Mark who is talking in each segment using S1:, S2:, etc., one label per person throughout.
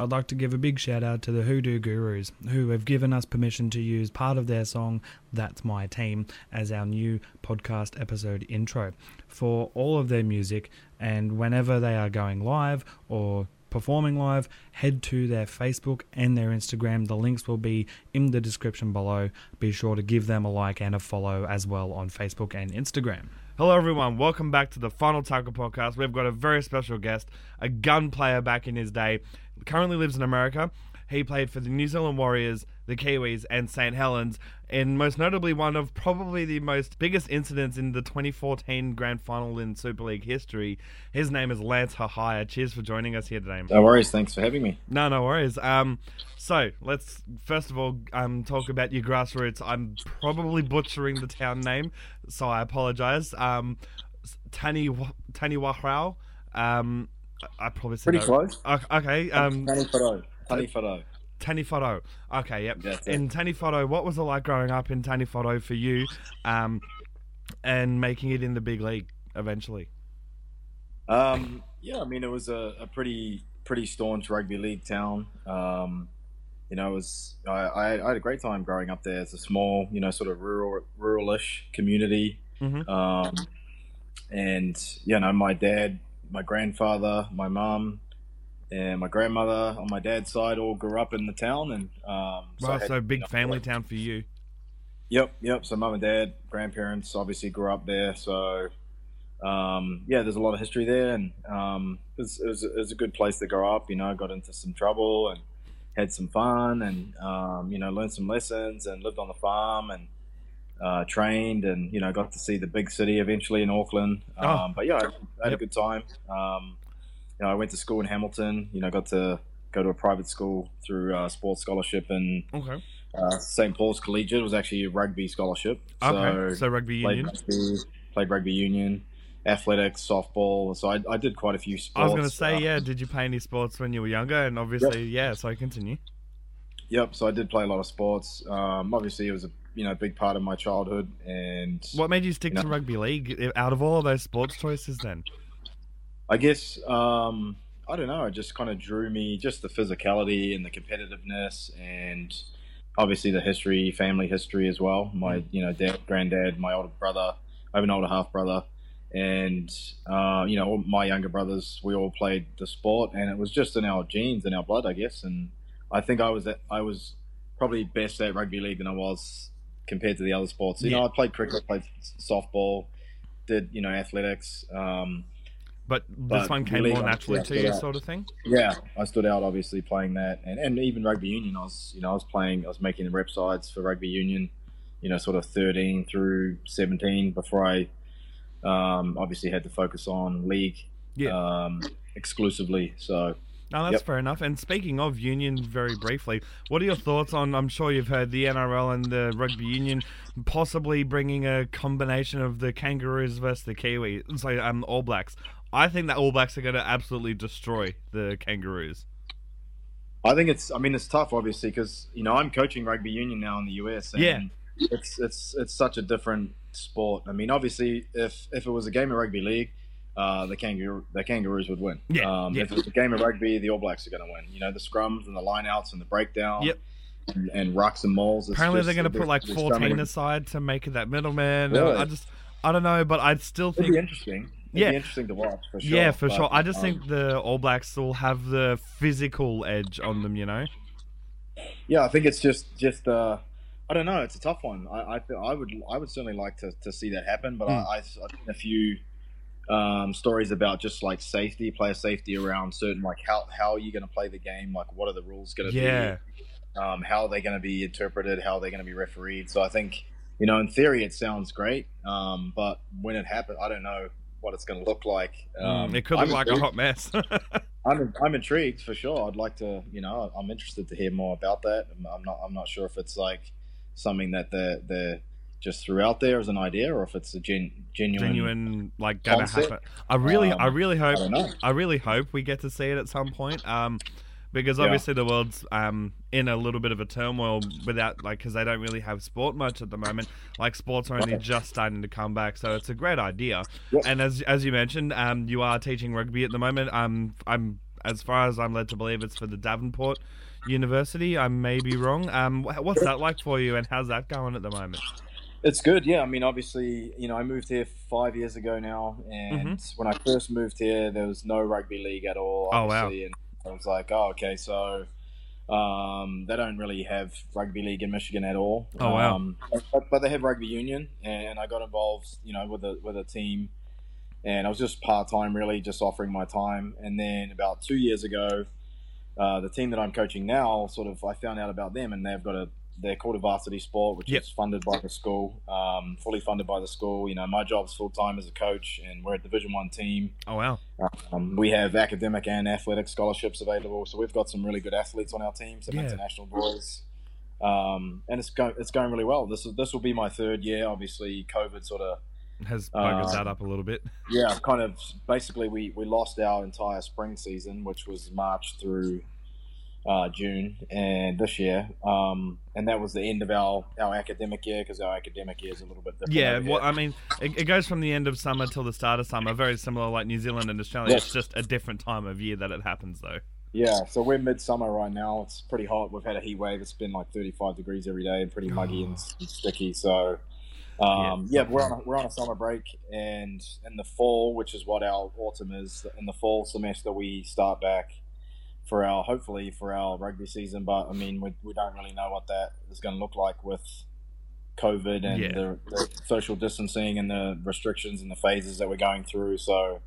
S1: I'd like to give a big shout out to the Hoodoo Gurus who have given us permission to use part of their song That's My Team as our new podcast episode intro for all of their music. And whenever they are going live or performing live, head to their Facebook and their Instagram. The links will be in the description below. Be sure to give them a like and a follow as well on Facebook and Instagram.
S2: Hello, everyone. Welcome back to the Final Tackle podcast. We've got a very special guest, a gun player back in his day. Currently lives in America. He played for the New Zealand Warriors, the Kiwis, and St. Helens, and most notably one of probably the most biggest incidents in the 2014 Grand Final in Super League history. His name is Lance Hohaia. Cheers for joining us here today.
S3: No worries. Thanks for having me.
S2: No, no worries. Um, so let's first of all um talk about your grassroots. I'm probably butchering the town name, so I apologize. Um, Tani Tani Wahrau. Um, I probably said
S3: Pretty close.
S2: Okay. Um,
S3: Taniwharau. Taniwharau.
S2: Taniwharau. Okay, yep.
S3: That's it.
S2: In Taniwharau, what was it like growing up in Taniwharau for you, um, and making it in the big league eventually?
S3: Um, yeah, I mean, it was a, a pretty pretty staunch rugby league town. Um, you know, it was I, I, I had a great time growing up there. It's a small, you know, sort of rural ruralish community.
S2: Mhm.
S3: Um, and you know, my dad, my grandfather, my mum, and my grandmother on my dad's side all grew up in the town, and um,
S2: Wow,
S3: had,
S2: so big
S3: you know,
S2: family
S3: like-
S2: town for you.
S3: Yep, yep. So mum and dad, grandparents obviously grew up there. So um, yeah, there's a lot of history there, and um, it, was, it, was, it was a good place to grow up. You know, I got into some trouble and had some fun, and um, you know, learned some lessons, and lived on the farm, and uh, trained, and you know, got to see the big city eventually in Auckland.
S2: Oh.
S3: Um, but yeah, I, I had
S2: Yep.
S3: a good time. Um, you know, I went to school in Hamilton. You know, got to go to a private school through uh, sports scholarship and
S2: Okay.
S3: uh, St. Paul's Collegiate was actually a rugby scholarship.
S2: Okay.
S3: So,
S2: So rugby
S3: played
S2: union.
S3: rugby, played rugby union, athletics, softball. So I, I did quite a few sports.
S2: I was going to say,
S3: uh,
S2: yeah. Did you play any sports when you were younger? And obviously, yeah. So I continue.
S3: Yep. So I did play a lot of sports. Um, obviously, it was a you know big part of my childhood, and
S2: What made you stick
S3: You
S2: to rugby league out of all of those sports choices? Then.
S3: I guess um, I don't know. It just kind of drew me, just the physicality and the competitiveness, and obviously the history, family history as well. My you know dad, granddad, my older brother. I have an older half brother, and uh, you know my younger brothers. We all played the sport, and it was just in our genes, in our blood, I guess. And I think I was at, I was probably best at rugby league than I was compared to the other sports. You
S2: Yeah.
S3: know, I played cricket, played softball, did you know athletics. Um,
S2: But this
S3: But
S2: one came
S3: really,
S2: more naturally to you, sort of thing.
S3: yeah, I stood out obviously playing that, and, and even rugby union. I was you know I was playing, I was making the rep sides for rugby union, you know, sort of thirteen through seventeen before I um, obviously had to focus on league
S2: Yeah.
S3: um, exclusively. So
S2: No, that's
S3: Yep.
S2: fair enough. And speaking of union, very briefly, what are your thoughts on? I'm sure you've heard the NRL and the rugby union possibly bringing a combination of the Kangaroos versus the Kiwi, so um, All Blacks. I think that All Blacks are going to absolutely destroy the Kangaroos.
S3: I think it's I mean it's tough obviously because you know I'm coaching rugby union now in the US. And
S2: Yeah.
S3: it's it's it's such a different sport. I mean obviously if if it was a game of rugby league. Uh, the kangaroo, the Kangaroos would win.
S2: Yeah,
S3: Um,
S2: yeah.
S3: If it's a game of rugby, the All Blacks are going to win. You know, the scrums and the lineouts and the breakdown.
S2: Yep.
S3: And, and rucks and mauls.
S2: Apparently,
S3: just-
S2: they're going to put like
S3: there's so
S2: 14
S3: many-
S2: aside to make it that middleman.
S3: Really?
S2: I just, I don't know, but I'd still
S3: It'd
S2: think
S3: be interesting. It'd
S2: Yeah.
S3: be interesting to watch for sure.
S2: Yeah, for
S3: but,
S2: sure. I just
S3: um,
S2: think the All Blacks will have the physical edge on them, you know?
S3: Yeah, I think it's just just uh, I don't know. It's a tough one. I I, I would I would certainly like to, to see that happen, but
S2: Hmm.
S3: I, I've I've seen a few um, stories about just like safety, player safety around certain like how how are you going to play the game? Like what are the rules going to
S2: Yeah.
S3: be? Um, how are they going to be interpreted? How are they going to be refereed? So I think you know in theory it sounds great, um, but when it happens, I don't know what it's going to look like. Um,
S2: Mm, it could look
S3: I'm
S2: like a hot mess.
S3: I'm, I'm intrigued for sure. I'd like to, you know, I'm interested to hear more about that. I'm- I'm not, I'm not sure if it's like something that they're, they're just threw out there as an idea, or if it's a gen, genuine.
S2: Genuine, like, gonna happen. I really, I
S3: Um,
S2: really hope,
S3: don't.
S2: I really hope we get to see it at some point. Um, because
S3: Yeah.
S2: obviously the world's um in a little bit of a turmoil without like because they don't really have sport much at the moment. Like sports are only
S3: Right.
S2: just starting to come back, so it's a great idea.
S3: Yeah.
S2: And as as you mentioned, um, you are teaching rugby at the moment. Um, I'm as far as I'm led to believe, it's for the Davenport University. I may be wrong. Um, what's that like for you, and how's that going at the moment?
S3: It's good, yeah. I mean, obviously, you know, I moved here five years ago now, and
S2: Mhm.
S3: when I first moved here, there was no rugby league at all.
S2: Oh, wow.
S3: And I was like, oh, okay, so um, they don't really have rugby league in Michigan at all.
S2: Oh, wow.
S3: Um, but, but they have rugby union, and I got involved, you know, with a with a team, and I was just part time, really, just offering my time. And then about two years ago, uh, the team that I'm coaching now, sort of, I found out about them, and they've got a they're called a varsity sport, which
S2: Yep.
S3: is funded by the school, um, fully funded by the school. You know, my job's full time as a coach, and we're a Division One team.
S2: Oh wow,
S3: Um, we have academic and athletic scholarships available, so we've got some really good athletes on our team, some
S2: Yeah.
S3: international boys, um, and it's going it's going really well. This is this will be my third year. Obviously, COVID sort of
S2: has buggered
S3: Uh,
S2: that up a little bit.
S3: yeah, kind of basically we we lost our entire spring season, which was March through uh, June, and this year, um, and that was the end of our our academic year because our academic year is a little bit different.
S2: Yeah, well. I mean, it, it goes from the end of summer till the start of summer, very similar like New Zealand and Australia.
S3: Yes.
S2: It's just a different time of year that it happens, though.
S3: Yeah, so we're midsummer right now. It's pretty hot. We've had a heat wave. It's been like 35 degrees every day and pretty muggy and,
S2: Oh.
S3: and sticky. So, um, yeah, we're on a, we're on a summer break, and in the fall, which is what our autumn is, in the fall semester we start back for our hopefully for our rugby season. But I mean, we, we don't really know what that is going to look like with COVID and
S2: Yeah.
S3: the, the social distancing and the restrictions and the phases that we're going through. So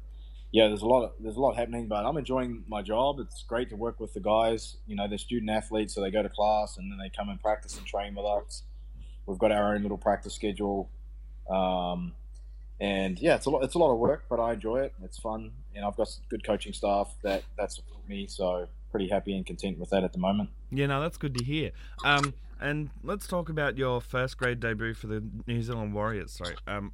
S3: yeah, there's a lot of there's a lot happening, but I'm enjoying my job. It's great to work with the guys. You know, they're student athletes, so they go to class and then they come and practice and train with us. We've got our own little practice schedule, um, and yeah, it's a lot. It's a lot of work, but I enjoy it. It's fun, and I've got good coaching staff that that support me. So pretty happy and content with that at the moment.
S2: Yeah, no, that's good to hear. Um, and let's talk about your first grade debut for the New Zealand Warriors. Sorry, um,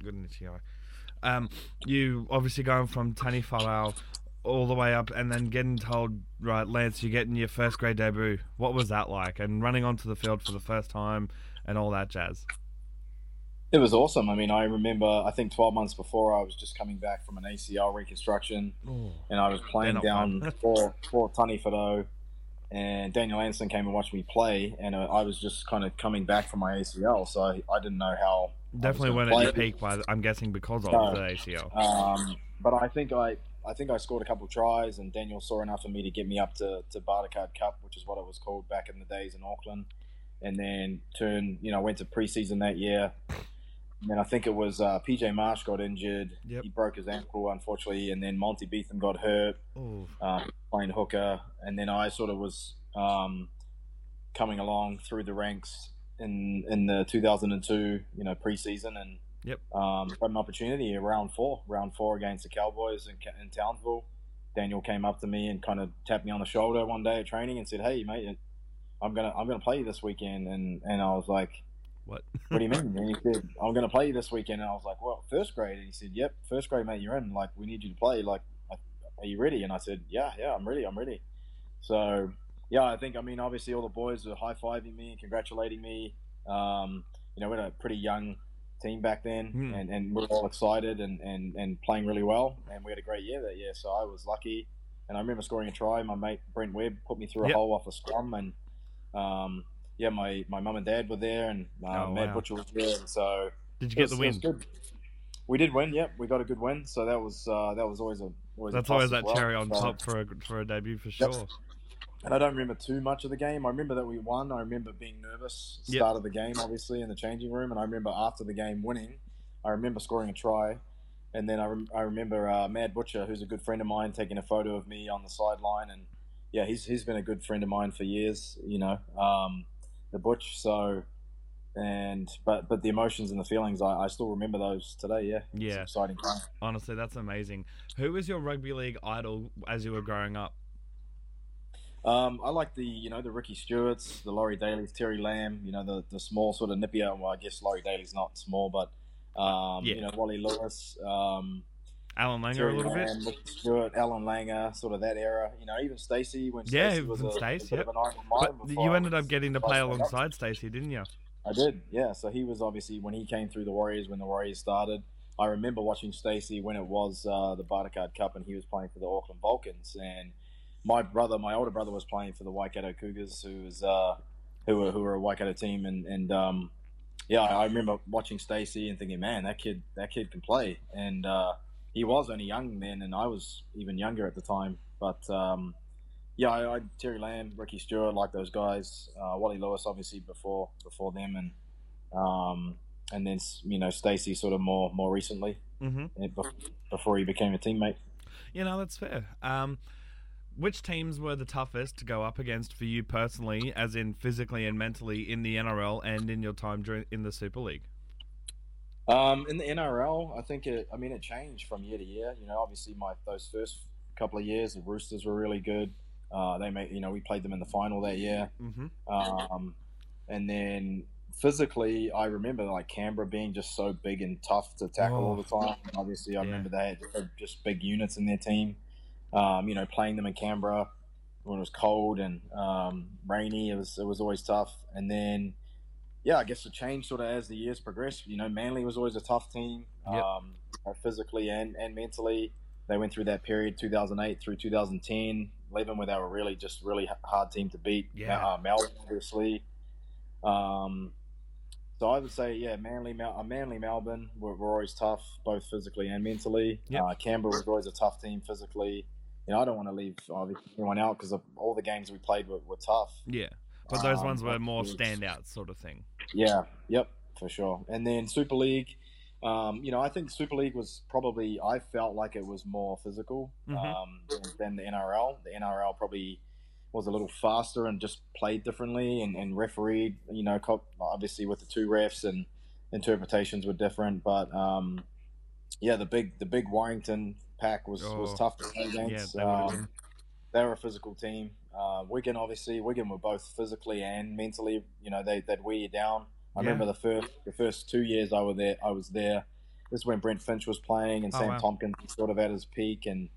S2: good eye. Um, you obviously going from Tani Falau all the way up, and then getting told, right, Lance, you're getting your first grade debut. What was that like? And running onto the field for the first time and all that jazz.
S3: It was awesome. I mean, I remember. I think 12 months before, I was just coming back from an ACL reconstruction. and I was playing down for for Taniwharau, and Daniel Anderson came and watched me play, and uh, I was just kind of coming back from my ACL, so I, I didn't know how.
S2: Definitely weren't at your peak, by the, I'm guessing because of
S3: No.
S2: the ACL.
S3: Um, but I think I I think I scored a couple tries, and Daniel saw enough of me to get me up to to Bartercard Cup, which is what it was called back in the days in Auckland, and then turned you know went to preseason that year. And then I think it was uh, PJ Marsh got injured.
S2: Yep.
S3: He broke his ankle, unfortunately, and then Monty Betham got hurt. Um, playing hooker, and then I sort of was um, coming along through the ranks in in the 2002, you know, preseason, and
S2: Yep.
S3: um, got an opportunity round four, round four against the Cowboys in, in Townsville. Daniel came up to me and kind of tapped me on the shoulder one day at training and said, "Hey, mate, I'm gonna I'm gonna play you this weekend," and and I was like.
S2: What?
S3: What do you mean? And he said, I'm going to play you this weekend. And I was like, well, first grade. And he said, yep, first grade, mate, you're in. Like, we need you to play. Like, are you ready? And I said, yeah, yeah, I'm ready. I'm ready. So, yeah, I think, I mean, obviously all the boys were high fiving me, and congratulating me. Um, you know, we had a pretty young team back then
S2: Hmm.
S3: and, and we were all excited and, and, and playing really well. And we had a great year that year. So I was lucky. And I remember scoring a try. My mate Brent Webb put me through a
S2: Yep.
S3: hole off a scrum. And, um, yeah, my, my mum and dad were there, and uh,
S2: Oh,
S3: Mad
S2: wow.
S3: Butcher was there, and so
S2: Did you get
S3: was-
S2: the win?
S3: We did win. Yep, we got a good win. So that was uh, that was always a always a
S2: That's
S3: plus
S2: always that
S3: well.
S2: cherry on
S3: So-
S2: top for a for a debut for
S3: Yep.
S2: sure.
S3: And I don't remember too much of the game. I remember that we won. I remember being nervous
S2: Yep.
S3: start of the game, obviously in the changing room, and I remember after the game winning. I remember scoring a try, and then I, rem- I remember uh, Mad Butcher, who's a good friend of mine, taking a photo of me on the sideline, and yeah, he's he's been a good friend of mine for years. You know, um, the Butch. So, and but but the emotions and the feelings, I, I still remember those today. Yeah,
S2: Yeah.
S3: exciting time.
S2: Honestly, that's amazing. Who was your rugby league idol as you were growing up?
S3: Um, I like the you know the Ricky Stuarts, the Laurie Daley's, Terry Lamb. You know the the small sort of nippier. Well, I guess Laurie Daley's not small, but um,
S2: Yeah.
S3: you know Wally Lewis, um,
S2: Allan Langer a little bit.
S3: Stuart, Allan Langer, sort of that era. You know even Stacey when
S2: Yeah,
S3: Stacey was a,
S2: in Stace, yep.
S3: an idol of mine
S2: But you ended up getting to play alongside Stacey, didn't you?
S3: I did, yeah. So he was obviously when he came through the Warriors when the Warriors started. I remember watching Stacey when it was uh, the Bartercard Cup and he was playing for the Auckland Vulcans. And my brother, my older brother, was playing for the Waikato Cougars, who was uh, who were who were a Waikato team. And and um, yeah, I remember watching Stacey and thinking, man, that kid that kid can play. And uh, he was only young then, and I was even younger at the time. But um, yeah, I, I, Terry Lamb, Ricky Stuart, like those guys. Uh, Wally Lewis, obviously before before them, and um, and then you know Stacey sort of more more recently
S2: mm-hmm.
S3: before he became a teammate.
S2: You know that's fair. Um, which teams were the toughest to go up against for you personally, as in physically and mentally, in the NRL and in your time during in the Super League?
S3: Um, in the NRL, I think it. I mean, it changed from year to year. You know, obviously, my those first couple of years, the Roosters were really good. Uh, they made, you know, we played them in the final that year.
S2: Mm-hmm.
S3: Um, and then physically, I remember like Canberra being just so big and tough to tackle oh. all the time. Obviously, I yeah. remember they had just big units in their team. Um, you know, playing them in Canberra when it was cold and um, rainy, it was it was always tough. And then, yeah, I guess it changed sort of as the years progressed. You know, Manly was always a tough team,
S2: yep.
S3: um, physically and and mentally. They went through that period, 2008 through 2010, leaving where they were really just really hard team to beat.
S2: Yeah,
S3: uh, Melbourne obviously. Um, so I would say, yeah, Manly, uh, Manly, Melbourne were, were, always tough, both physically and mentally.
S2: Yep.
S3: Uh, Canberra was always a tough team physically. You know, I don't want to leave anyone out because all the games we played were, were tough.
S2: Yeah, but those um, ones were more standout sort of thing.
S3: Yeah, yep, for sure. And then Super League, um, you know, I think Super League was probably I felt like it was more physical
S2: mm-hmm.
S3: um, than the NRL. The NRL probably was a little faster and just played differently and, and refereed. You know, obviously with the two refs and interpretations were different, but um, yeah, the big the big Warrington pack was, oh, was tough to play against. Yeah, um, they were a physical team. Uh, Wigan obviously Wigan were both physically and mentally. You know, they they'd wear you down. I yeah. remember the first the first two years I was there. I was there. This is when Brett Finch was playing and oh, Sam wow. Tomkins sort of at his peak and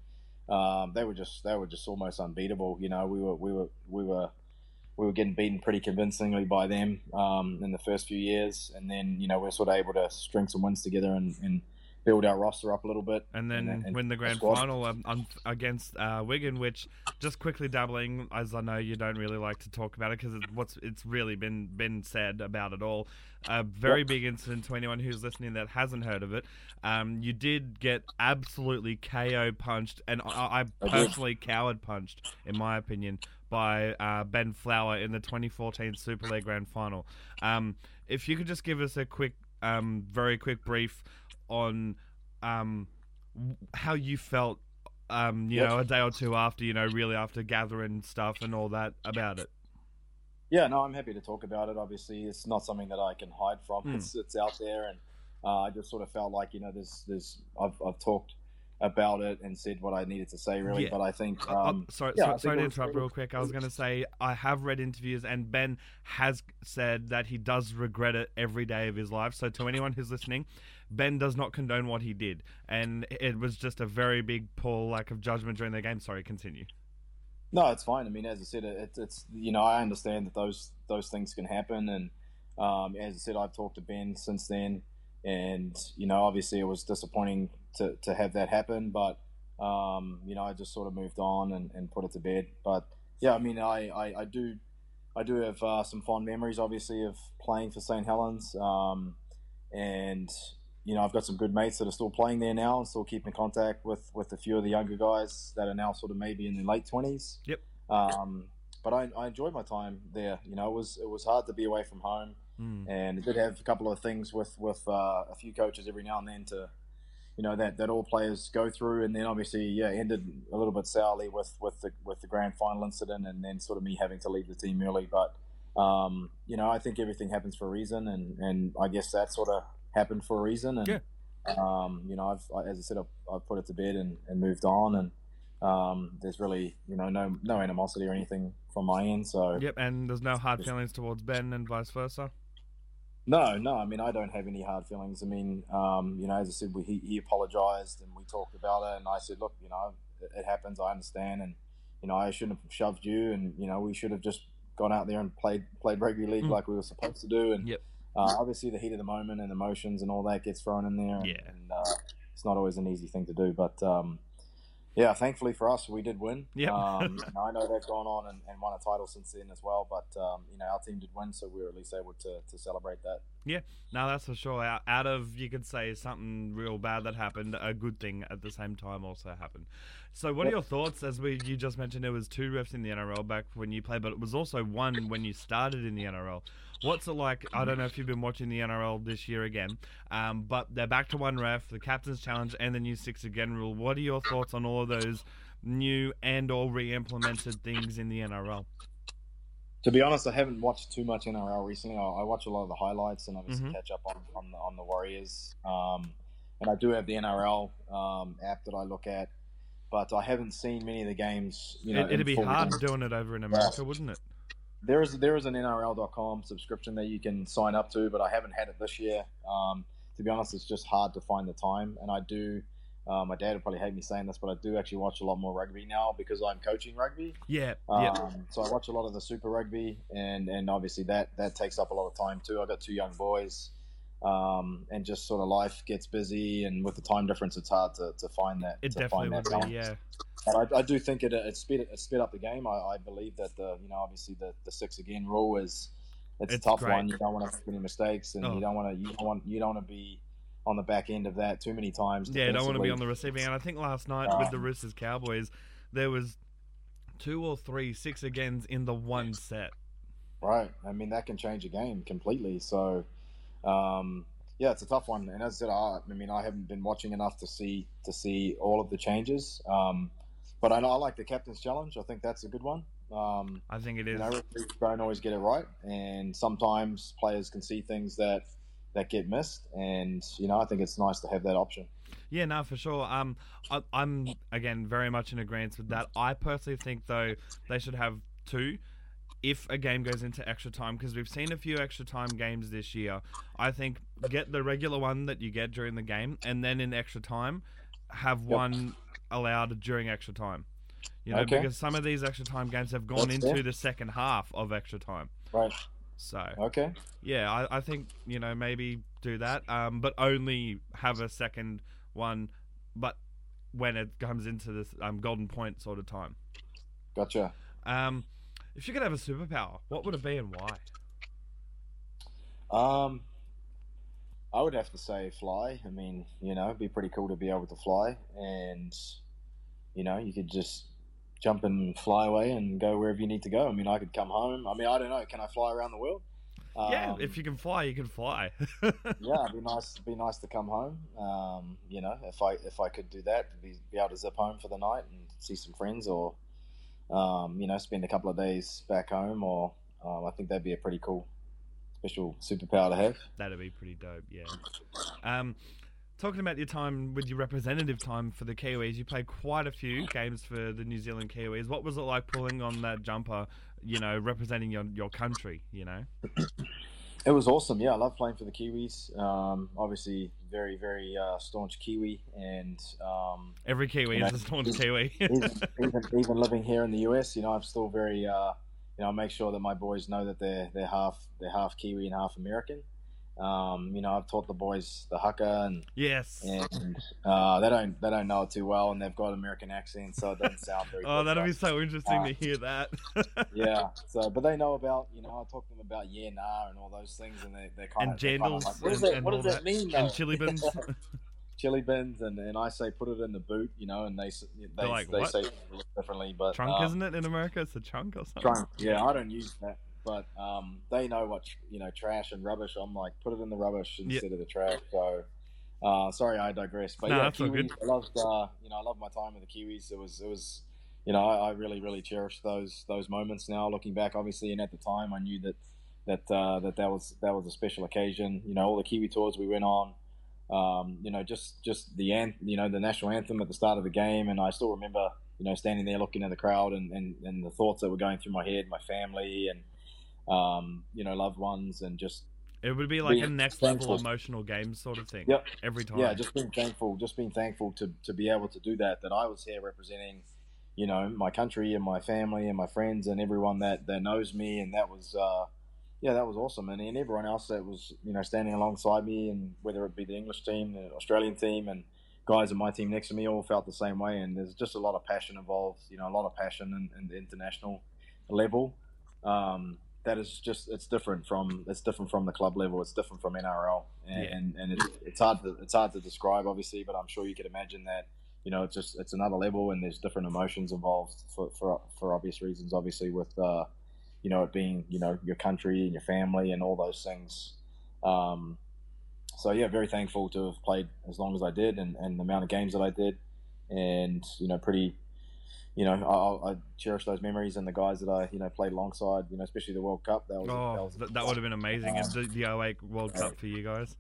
S3: um, they were just they were just almost unbeatable. You know, we were we were we were we were getting beaten pretty convincingly by them um, in the first few years, and then you know we are sort of able to string some wins together and, and build our roster up a little bit,
S2: and then
S3: and,
S2: and win the grand final um, against uh, Wigan. Which just quickly dabbling, as I know you don't really like to talk about it because it's what's it's really been been said about it all. A very yep. big incident to anyone who's listening that hasn't heard of it. Um, you did get absolutely KO punched, and I, I personally coward punched, in my opinion, by uh, Ben Flower in the 2014 Super League Grand Final. Um, if you could just give us a quick, um, very quick brief on um, how you felt, um, you yep. know, a day or two after, you know, really after gathering stuff and all that about it.
S3: Yeah, no, I'm happy to talk about it. Obviously, it's not something that I can hide from. Mm. It's it's out there, and uh, I just sort of felt like you know, there's there's I've I've talked about it and said what I needed to say, really. Yeah. But I think. Uh, uh, um,
S2: sorry, yeah, sorry, sorry to interrupt real quick. I was going to say I have read interviews, and Ben has said that he does regret it every day of his life. So to anyone who's listening, Ben does not condone what he did, and it was just a very big poor lack of judgment during the game. Sorry, continue.
S3: No, it's fine. I mean, as I said, it, it's you know I understand that those those things can happen, and um, as I said, I've talked to Ben since then, and you know obviously it was disappointing to, to have that happen, but um, you know I just sort of moved on and, and put it to bed. But yeah, I mean I, I, I do I do have uh, some fond memories, obviously, of playing for St Helens, um, and you know, I've got some good mates that are still playing there now and still keep in contact with, with a few of the younger guys that are now sort of maybe in their late twenties.
S2: Yep.
S3: Um, but I, I enjoyed my time there. You know, it was it was hard to be away from home,
S2: mm.
S3: and it did have a couple of things with with uh, a few coaches every now and then to, you know, that, that all players go through, and then obviously yeah ended a little bit sourly with with the with the grand final incident, and then sort of me having to leave the team early. But um, you know, I think everything happens for a reason, and and I guess that sort of happened for a reason. And
S2: yeah.
S3: um, you know, I've as I said, I've, I've, put it to bed and, and moved on, and um, there's really you know no no animosity or anything from my end. So
S2: yep, and there's no hard feelings towards Ben and vice versa.
S3: No, no. I mean, I don't have any hard feelings. I mean, um, you know, as I said, we, he, he apologized and we talked about it, and I said, look, you know, it, it happens. I understand, and you know, I shouldn't have shoved you, and you know, we should have just gone out there and played played rugby league mm. like we were supposed to do, and
S2: yep.
S3: uh, obviously the heat of the moment and emotions and all that gets thrown in there. And,
S2: Yeah.
S3: and uh, it's not always an easy thing to do, but um, yeah, thankfully for us, we did win.
S2: Yeah,
S3: Um, I know they've gone on and, and won a title since then as well, but um, you know our team did win, so we were at least able to, to celebrate that.
S2: Yeah, no, that's for sure. Out, out of you could say something real bad that happened, a good thing at the same time also happened. So, what are your thoughts? As we you just mentioned, there was two refs in the NRL back when you played, but it was also one when you started in the NRL. What's it like? I don't know if you've been watching the NRL this year again, um, but they're back to one ref, the captain's challenge, and the new six again rule. What are your thoughts on all of those new and or re-implemented things in the NRL?
S3: To be honest, I haven't watched too much NRL recently. I, I watch a lot of the highlights and obviously
S2: Mhm.
S3: catch up on, on the on the Warriors. Um, and I do have the NRL um, app that I look at, but I haven't seen many of the games. You know,
S2: it, it'd be hard doing it over in America, wouldn't it?
S3: There is there is an NRL.com subscription that you can sign up to, but I haven't had it this year. Um, to be honest, it's just hard to find the time, and I do. Uh, my dad would probably hate me saying this, but I do actually watch a lot more rugby now because I'm coaching rugby.
S2: Yeah,
S3: Um,
S2: yeah.
S3: So I watch a lot of the Super Rugby, and and obviously that that takes up a lot of time too. I've got two young boys, um, and just sort of life gets busy, and with the time difference, it's hard to, to find that.
S2: It
S3: to
S2: definitely
S3: find
S2: would be, yeah.
S3: But I, I do think it it sped it sped up the game. I, I believe that the you know obviously the, the six again rule is it's,
S2: It's
S3: a tough
S2: great.
S3: one. You don't want to make any mistakes, and
S2: Oh.
S3: you don't want to you don't want you don't want to be on the back end of that too many times.
S2: Yeah, don't want to be on the receiving end. I think last night with the Roosters Cowboys, there was two or three six agains in the one set.
S3: Right. I mean, that can change a game completely. So, um, yeah, it's a tough one. And as I said, I, I mean, I haven't been watching enough to see to see all of the changes. Um, but I know I like the captain's challenge. I think that's a good one. Um,
S2: I think it is.
S3: you know, don't always get it right, and sometimes players can see things that that get missed. And you know, I think it's nice to have that option.
S2: Yeah, no, for sure. Um, I, I'm again very much in agreement with that. I personally think though they should have two. If a game goes into extra time, because we've seen a few extra time games this year, I think get the regular one that you get during the game, and then in extra time, have one allowed during extra time. You know,
S3: Okay.
S2: because some of these extra time games have gone
S3: That's
S2: into
S3: fair.
S2: the second half of extra time.
S3: Right.
S2: So
S3: Okay.
S2: yeah, I, I think you know maybe do that, um, but only have a second one, but when it comes into this um, golden point sort of time.
S3: Gotcha.
S2: Um, if you could have a superpower, what would it be and why?
S3: Um, I would have to say fly. I mean, you know, it'd be pretty cool to be able to fly, and you know, you could just jump and fly away and go wherever you need to go. I mean, I could come home. I mean, I don't know. Can I fly around the world?
S2: yeah,
S3: Um,
S2: if you can fly, you can fly.
S3: yeah, it'd be nice. It'd be nice to come home. Um, you know, if I if I could do that, be, be able to zip home for the night and see some friends, or um, you know, spend a couple of days back home, or um, I think that'd be a pretty cool special superpower to have.
S2: That'd be pretty dope. Yeah. Talking about your time with your representative time for the Kiwis, you played quite a few games for the New Zealand Kiwis. What was it like pulling on that jumper? You know, representing your your country. You know.
S3: It was awesome. Yeah, I love playing for the Kiwis. Um, obviously, very, very uh, staunch Kiwi, and um,
S2: Every Kiwi
S3: You
S2: is
S3: know,
S2: a staunch Kiwi.
S3: even, even even living here in the US, you know, I'm still very, uh, you know, I make sure that my boys know that they're they're half they're half Kiwi and half American. Um, you know, I've taught the boys the haka, and
S2: yes.
S3: and uh, they don't they don't know it too well, and they've got American accents, so it doesn't sound very.
S2: Oh,
S3: good,
S2: that'll
S3: but-
S2: be so interesting
S3: uh,
S2: to hear that.
S3: yeah. So, but they know about you know I talk to them about yeah nah and all those things, and they they kind
S2: and
S3: of
S2: jandals
S3: like, what does
S2: and,
S3: that
S2: and
S3: what does that mean though?
S2: and chili bins.
S3: chili bins, and, and I say put it in the boot, you know, and they s- they,
S2: like,
S3: they
S2: "What?"
S3: say it differently, but
S2: trunk,
S3: um,
S2: isn't it in America? It's a trunk or something.
S3: trunk. Yeah, I don't use that, but um, they know what you know trash and rubbish. I'm like put it in the rubbish instead of the trash. So. Uh, sorry, I digress. But
S2: No,
S3: yeah,
S2: good.
S3: I loved, uh, you know, I loved my time with the Kiwis. It was, it was, you know, I, I really, really cherish those those moments. Now, looking back, obviously, and at the time, I knew that that uh, that that was that was a special occasion. You know, all the Kiwi tours we went on. Um, you know, just just the an- you know the national anthem at the start of the game, and I still remember you know standing there looking at the crowd and, and, and the thoughts that were going through my head, my family and um, you know loved ones, and just
S2: It would be like a next level emotional game sort of thing.
S3: Yep.
S2: Every time.
S3: yeah, just being thankful, just being thankful to, to be able to do that. That I was here representing, you know, my country and my family and my friends and everyone that, that knows me, and that was, uh, yeah, that was awesome. And, and everyone else that was, you know, standing alongside me, and whether it be the English team, the Australian team, and guys in my team next to me, all felt the same way. And there's just a lot of passion involved. You know, a lot of passion in, in the international level. Um, that is just it's different from it's different from the club level. It's different from NRL, and yeah. and, and it's, it's hard to it's hard to describe, obviously. But I'm sure you could imagine that you know it's just it's another level, and there's different emotions involved for for, for obvious reasons. Obviously, with uh, you know, it being, you know, your country and your family and all those things. Um, so yeah, very thankful to have played as long as I did and, and the amount of games that I did, and you know, pretty, you know, I, I cherish those memories and the guys that I you know played alongside. You know, especially the World Cup.
S2: That was oh, that, was, that, that would have been amazing. Uh, the, the 08 World Cup for you guys.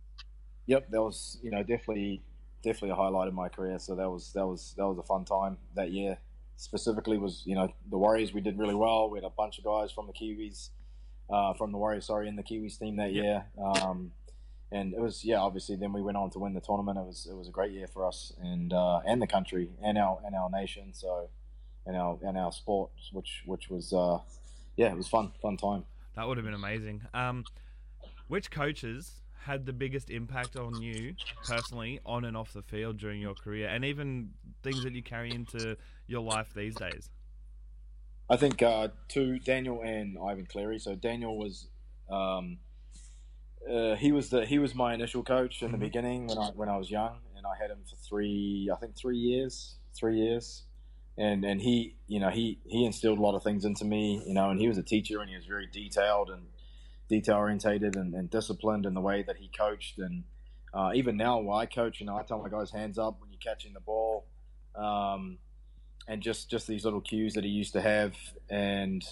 S3: Yep, that was you know definitely definitely a highlight of my career. So that was that was that was a fun time that year specifically was you know the Warriors. We did really well. We had a bunch of guys from the Kiwis, uh, from the Warriors, sorry, in the Kiwis team that year. Um, and it was yeah, obviously. Then we went on to win the tournament. It was it was a great year for us and uh, and the country and our and our nation. So and our and our sport, which which was uh, yeah, it was fun fun time.
S2: That would have been amazing. Um, which coaches had the biggest impact on you personally, on and off the field during your career, and even things that you carry into your life these days?
S3: I think uh, two, Daniel and Ivan Cleary. So Daniel was, um, uh, he was the he was my initial coach in mm-hmm. the beginning when I when I was young, and I had him for three, I think three years, three years, and and he, you know, he he instilled a lot of things into me, you know, and he was a teacher and he was very detailed and detail orientated and, and, disciplined in the way that he coached. And uh, even now, while I coach, you know, I tell my guys hands up when you're catching the ball, um, and just just these little cues that he used to have. And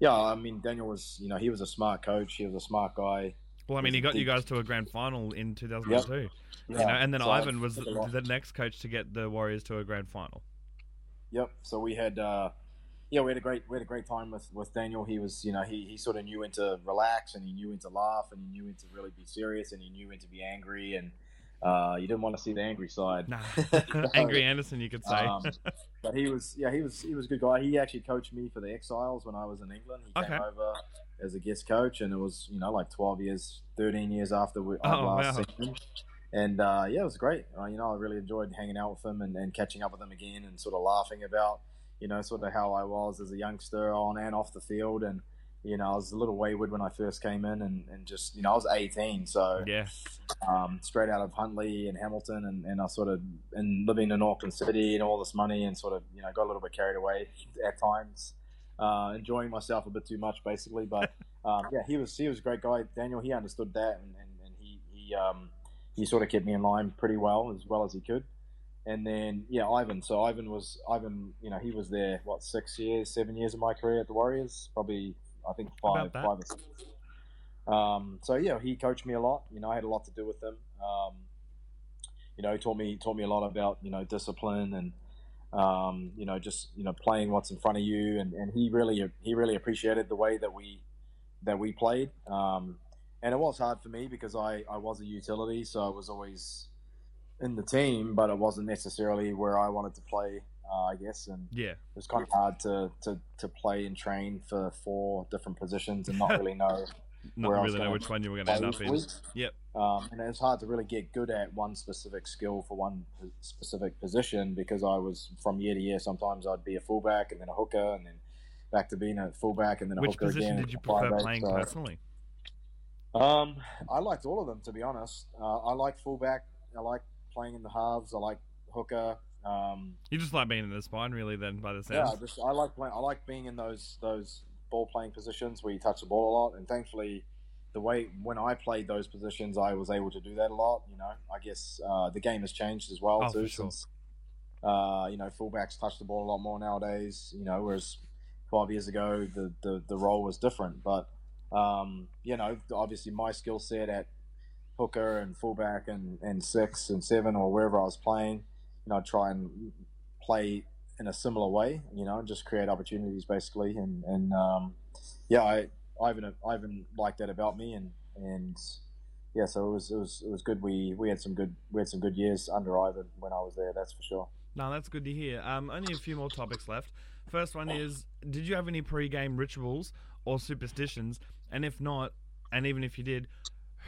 S3: yeah, I mean, Daniel was, you know, he was a smart coach. He was a smart guy.
S2: Well, I mean, he got you guys to a grand final in 2002. Yep. Yeah. You know, and then so Ivan was the next coach to get the Warriors to a grand final.
S3: Yep. So we had. Uh, yeah, we had a great we had a great time with, with Daniel. He was, you know, he, he sort of knew when to relax and he knew when to laugh and he knew when to really be serious and he knew when to be angry and uh, you didn't want to see the angry side.
S2: Nah. angry Anderson, you could say. um,
S3: but he was, yeah, he was he was a good guy. He actually coached me for the Exiles when I was in England. He okay. came over as a guest coach, and it was you know like twelve years, thirteen years after we oh, last wow. season. And uh, yeah, it was great. Uh, you know, I really enjoyed hanging out with him and, and catching up with him again and sort of laughing about you know, sort of how I was as a youngster on and off the field. And, you know, I was a little wayward when I first came in and, and just, you know, I was 18. So,
S2: yeah,
S3: um, straight out of Huntly and Hamilton. And, and I sort of, and living in Auckland City and all this money and sort of, you know, got a little bit carried away at times, uh, enjoying myself a bit too much, basically. But, um, yeah, he was, he was a great guy. Daniel, he understood that and, and, and he, he, um, he sort of kept me in line pretty well, as well as he could and then yeah, Ivan. So Ivan was Ivan. You know, he was there what six years, seven years of my career at the Warriors. Probably I think five, five or six. Um, so yeah, he coached me a lot. You know, I had a lot to do with him. Um, you know, he taught me taught me a lot about you know discipline and um, you know just you know playing what's in front of you. And, and he really he really appreciated the way that we that we played. Um, and it was hard for me because I, I was a utility, so I was always in the team, but it wasn't necessarily where I wanted to play. Uh, I guess, and
S2: yeah, it
S3: was kind of hard to, to, to play and train for four different positions and not really know.
S2: not really know which one you were going to end up in. Yep.
S3: Um, and it's hard to really get good at one specific skill for one specific position because I was from year to year. Sometimes I'd be a fullback and then a hooker and then back to being a fullback and then a
S2: which
S3: hooker
S2: again. Which position did you prefer playing so, personally?
S3: Um, I liked all of them to be honest. Uh, I like fullback. I like playing in the halves. I like hooker. Um,
S2: you just like being in the spine, really. Then, by the sound.
S3: Yeah, just I like playing. I like being in those those ball playing positions where you touch the ball a lot. And thankfully, the way when I played those positions, I was able to do that a lot. You know, I guess uh, the game has changed as well
S2: oh,
S3: too.
S2: Sure.
S3: Since uh, you know, fullbacks touch the ball a lot more nowadays. You know, whereas five years ago the the, the role was different. But um, you know, obviously my skill set at hooker and fullback and, and six and seven or wherever I was playing, you know, try and play in a similar way, you know, and just create opportunities basically. And, and um, yeah, I, Ivan, Ivan liked that about me and, and yeah, so it was, it was, it was good. We, we had some good, we had some good years under Ivan when I was there. That's for sure.
S2: No, that's good to hear. Um, only a few more topics left. First one is: Did you have any pre-game rituals or superstitions? And if not, and even if you did,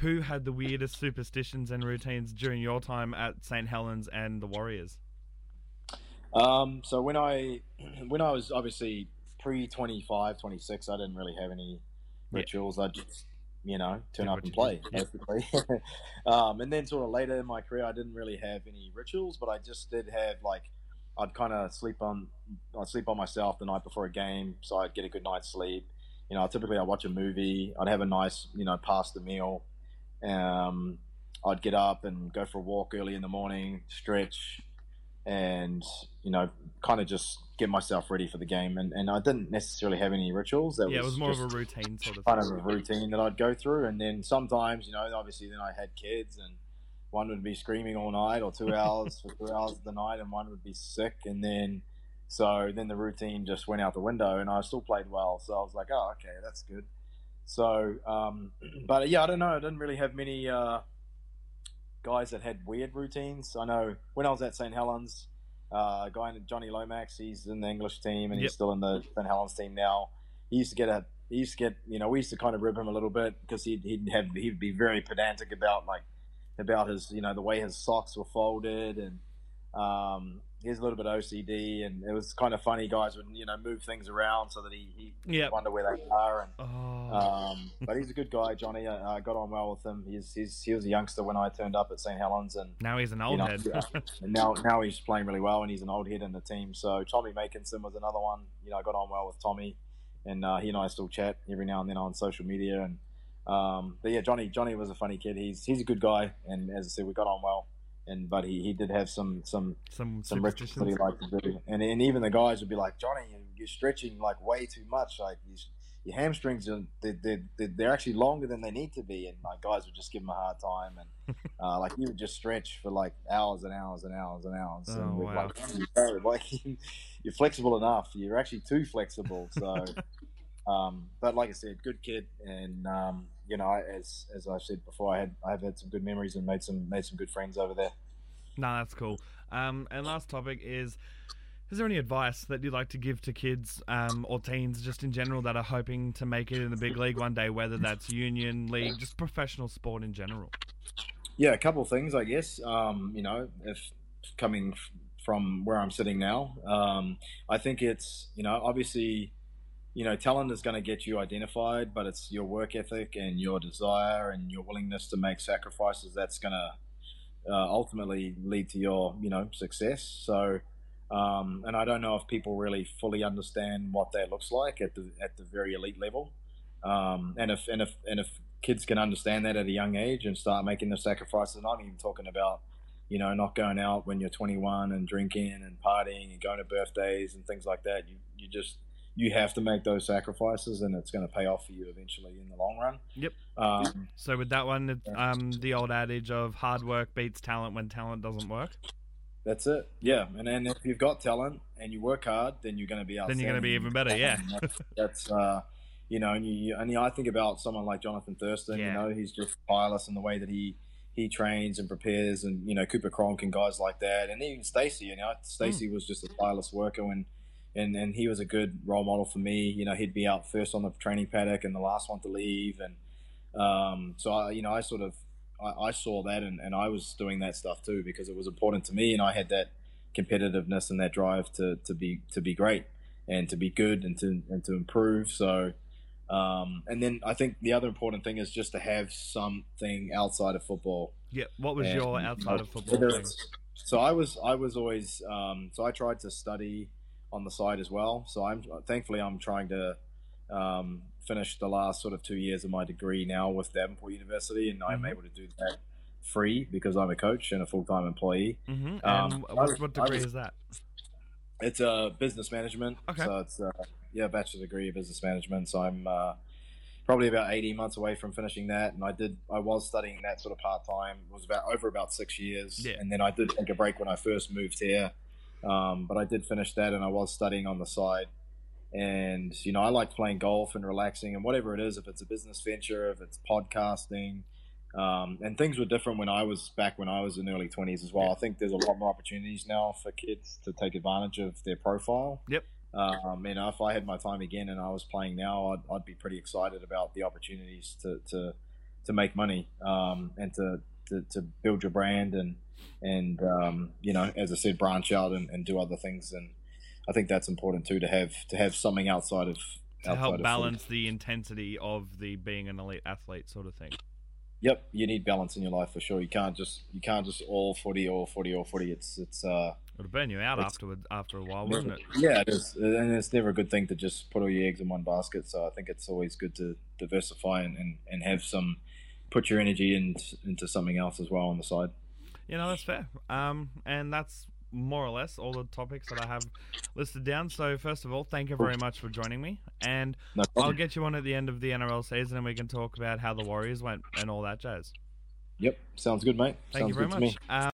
S2: who had the weirdest superstitions and routines during your time at St. Helens and the Warriors?
S3: Um, so when I when I was obviously pre 25, 26, I didn't really have any rituals. I just you know turn up and play
S2: did.
S3: Basically. um, and then sort of later in my career, I didn't really have any rituals, but I just did have like I'd kind of sleep on I'd sleep on myself the night before a game, so I'd get a good night's sleep. You know, typically I'd watch a movie. I'd have a nice you know pasta meal. Um, I'd get up and go for a walk early in the morning, stretch, and you know, kind of just get myself ready for the game. And, and I didn't necessarily have any rituals. That
S2: yeah, it was more of a routine sort of
S3: kind
S2: thing.
S3: of a routine that I'd go through. And then sometimes, you know, obviously then I had kids and one would be screaming all night or two hours for two hours of the night and one would be sick. And then, so then the routine just went out the window and I still played well. So I was like, oh, okay, that's good. So, um, but yeah, I don't know. I didn't really have many uh, guys that had weird routines. I know when I was at St. Helens, uh, a guy named Jonny Lomax, he's in the English team and
S2: Yep.
S3: he's still in the St. Helens team now. He used to get a, he used to get, you know, we used to kind of rib him a little bit because he'd, he'd have, he'd be very pedantic about like, about his, you know, the way his socks were folded and, um, he's a little bit OCD and it was kind of funny. Guys would, you know, move things around so that he, he
S2: Yep.
S3: wonder where they are and,
S2: Oh,
S3: um, but he's a good guy, Johnny. I, I got on well with him. He's, he's he was a youngster when I turned up at St Helens, and
S2: now he's an old
S3: you know,
S2: head.
S3: and now now he's playing really well, and he's an old head in the team. So Tommy Makinson was another one. You know, I got on well with Tommy, and uh, he and I still chat every now and then on social media. And um, but yeah, Johnny Johnny was a funny kid. He's he's a good guy, and as I said, we got on well. And but he, he did have some some
S2: Some
S3: some that he liked to do. And, and even the guys would be like, Johnny, you're stretching like way too much. Like you, your hamstrings are they, they, they, they're actually longer than they need to be. And like guys would just give him a hard time. And uh, like you would just stretch for like hours and hours and hours and hours.
S2: Oh,
S3: and
S2: wow.
S3: like, "No, like you're flexible enough. You're actually too flexible. So, um, but like I said, good kid. And, um, you know, as, as I said before, I had, I've had some good memories and made some, made some good friends over there.
S2: No, that's cool. Um, and last topic is: Is there any advice that you'd like to give to kids um, or teens, just in general, that are hoping to make it in the big league one day, whether that's union, league, just professional sport in general?
S3: Yeah, a couple of things, I guess. Um, you know, if coming from where I'm sitting now, um, I think it's you know obviously, you know, talent is going to get you identified, but it's your work ethic and your desire and your willingness to make sacrifices that's going to uh, ultimately lead to your you know success. So. Um, and I don't know if people really fully understand what that looks like at the at the very elite level. Um, and if and if and if kids can understand that at a young age and start making the sacrifices, and I'm even talking about, you know, not going out when you're 21 and drinking and partying and going to birthdays and things like that. You you just you have to make those sacrifices, and it's going to pay off for you eventually in the long run.
S2: Yep.
S3: Um,
S2: So with that one, um, the old adage of hard work beats talent when talent doesn't work.
S3: That's it. Yeah, and then if you've got talent and you work hard, then you're going to be
S2: Then you're gonna be even better, yeah.
S3: That's, that's uh, you know, and you and I think about someone like Johnathan Thurston.
S2: Yeah.
S3: You know, he's just tireless in the way that he he trains and prepares, and you know, Cooper Cronk and guys like that, and even Stacey. You know. Stacey was just a tireless worker when. And, and he was a good role model for me. You know, he'd be out first on the training paddock and the last one to leave. And um, so, I, you know, I sort of I, I saw that and, and I was doing that stuff too because it was important to me and I had that competitiveness and that drive to, to be to be great and to be good and to and to improve. So um, and then I think the other important thing is just to have something outside of football.
S2: Yeah. What was
S3: And,
S2: your outside of football
S3: whether
S2: thing?
S3: it's- So I was I was always um, so I tried to study on the side as well. So I'm thankfully I'm trying to um, finish the last sort of two years of my degree now with Davenport University, and I'm
S2: Mhm.
S3: able to do that free because I'm a coach and a full time employee.
S2: hmm
S3: Um,
S2: what,
S3: was-
S2: what degree
S3: was-
S2: is that?
S3: It's a business management.
S2: Okay.
S3: So it's uh, yeah, bachelor degree of business management. So I'm uh, probably about 18 months away from finishing that, and I did I was studying that sort of part time. It was about over about six years,
S2: Yeah.
S3: and then I did take a break when I first moved here. Um, but I did finish that, and I was studying on the side. And you know, I like playing golf and relaxing, and whatever it is, if it's a business venture, if it's podcasting, um, and things were different when I was back when I was in early twenties as well. I think there's a lot more opportunities now for kids to take advantage of their profile.
S2: Yep.
S3: Um, know, if I had my time again and I was playing now, I'd, I'd be pretty excited about the opportunities to to, to make money um, and to, to, to build your brand and and um, you know, as I said, branch out and, and do other things. And I think that's important too to have to have something outside of
S2: to
S3: outside
S2: help balance
S3: footy.
S2: the intensity of the being an elite athlete sort of thing.
S3: Yep, you need balance in your life for sure. You can't just you can't just all footy, all footy, all footy. It's it's uh
S2: It'll burn you out afterward after a while, wouldn't it?
S3: Yeah, it is, and it's never a good thing to just put all your eggs in one basket. So I think it's always good to diversify and, and, and have some, put your energy in, into something else as well on the side.
S2: You know, that's fair. Um, and that's more or less all the topics that I have listed down. So first of all, thank you very much for joining me, and
S3: No
S2: I'll get you on at the end of the NRL season, and we can talk about how the Warriors went and all that jazz.
S3: Yep, sounds good, mate.
S2: Thank
S3: sounds
S2: you very
S3: good to me.
S2: much. Um,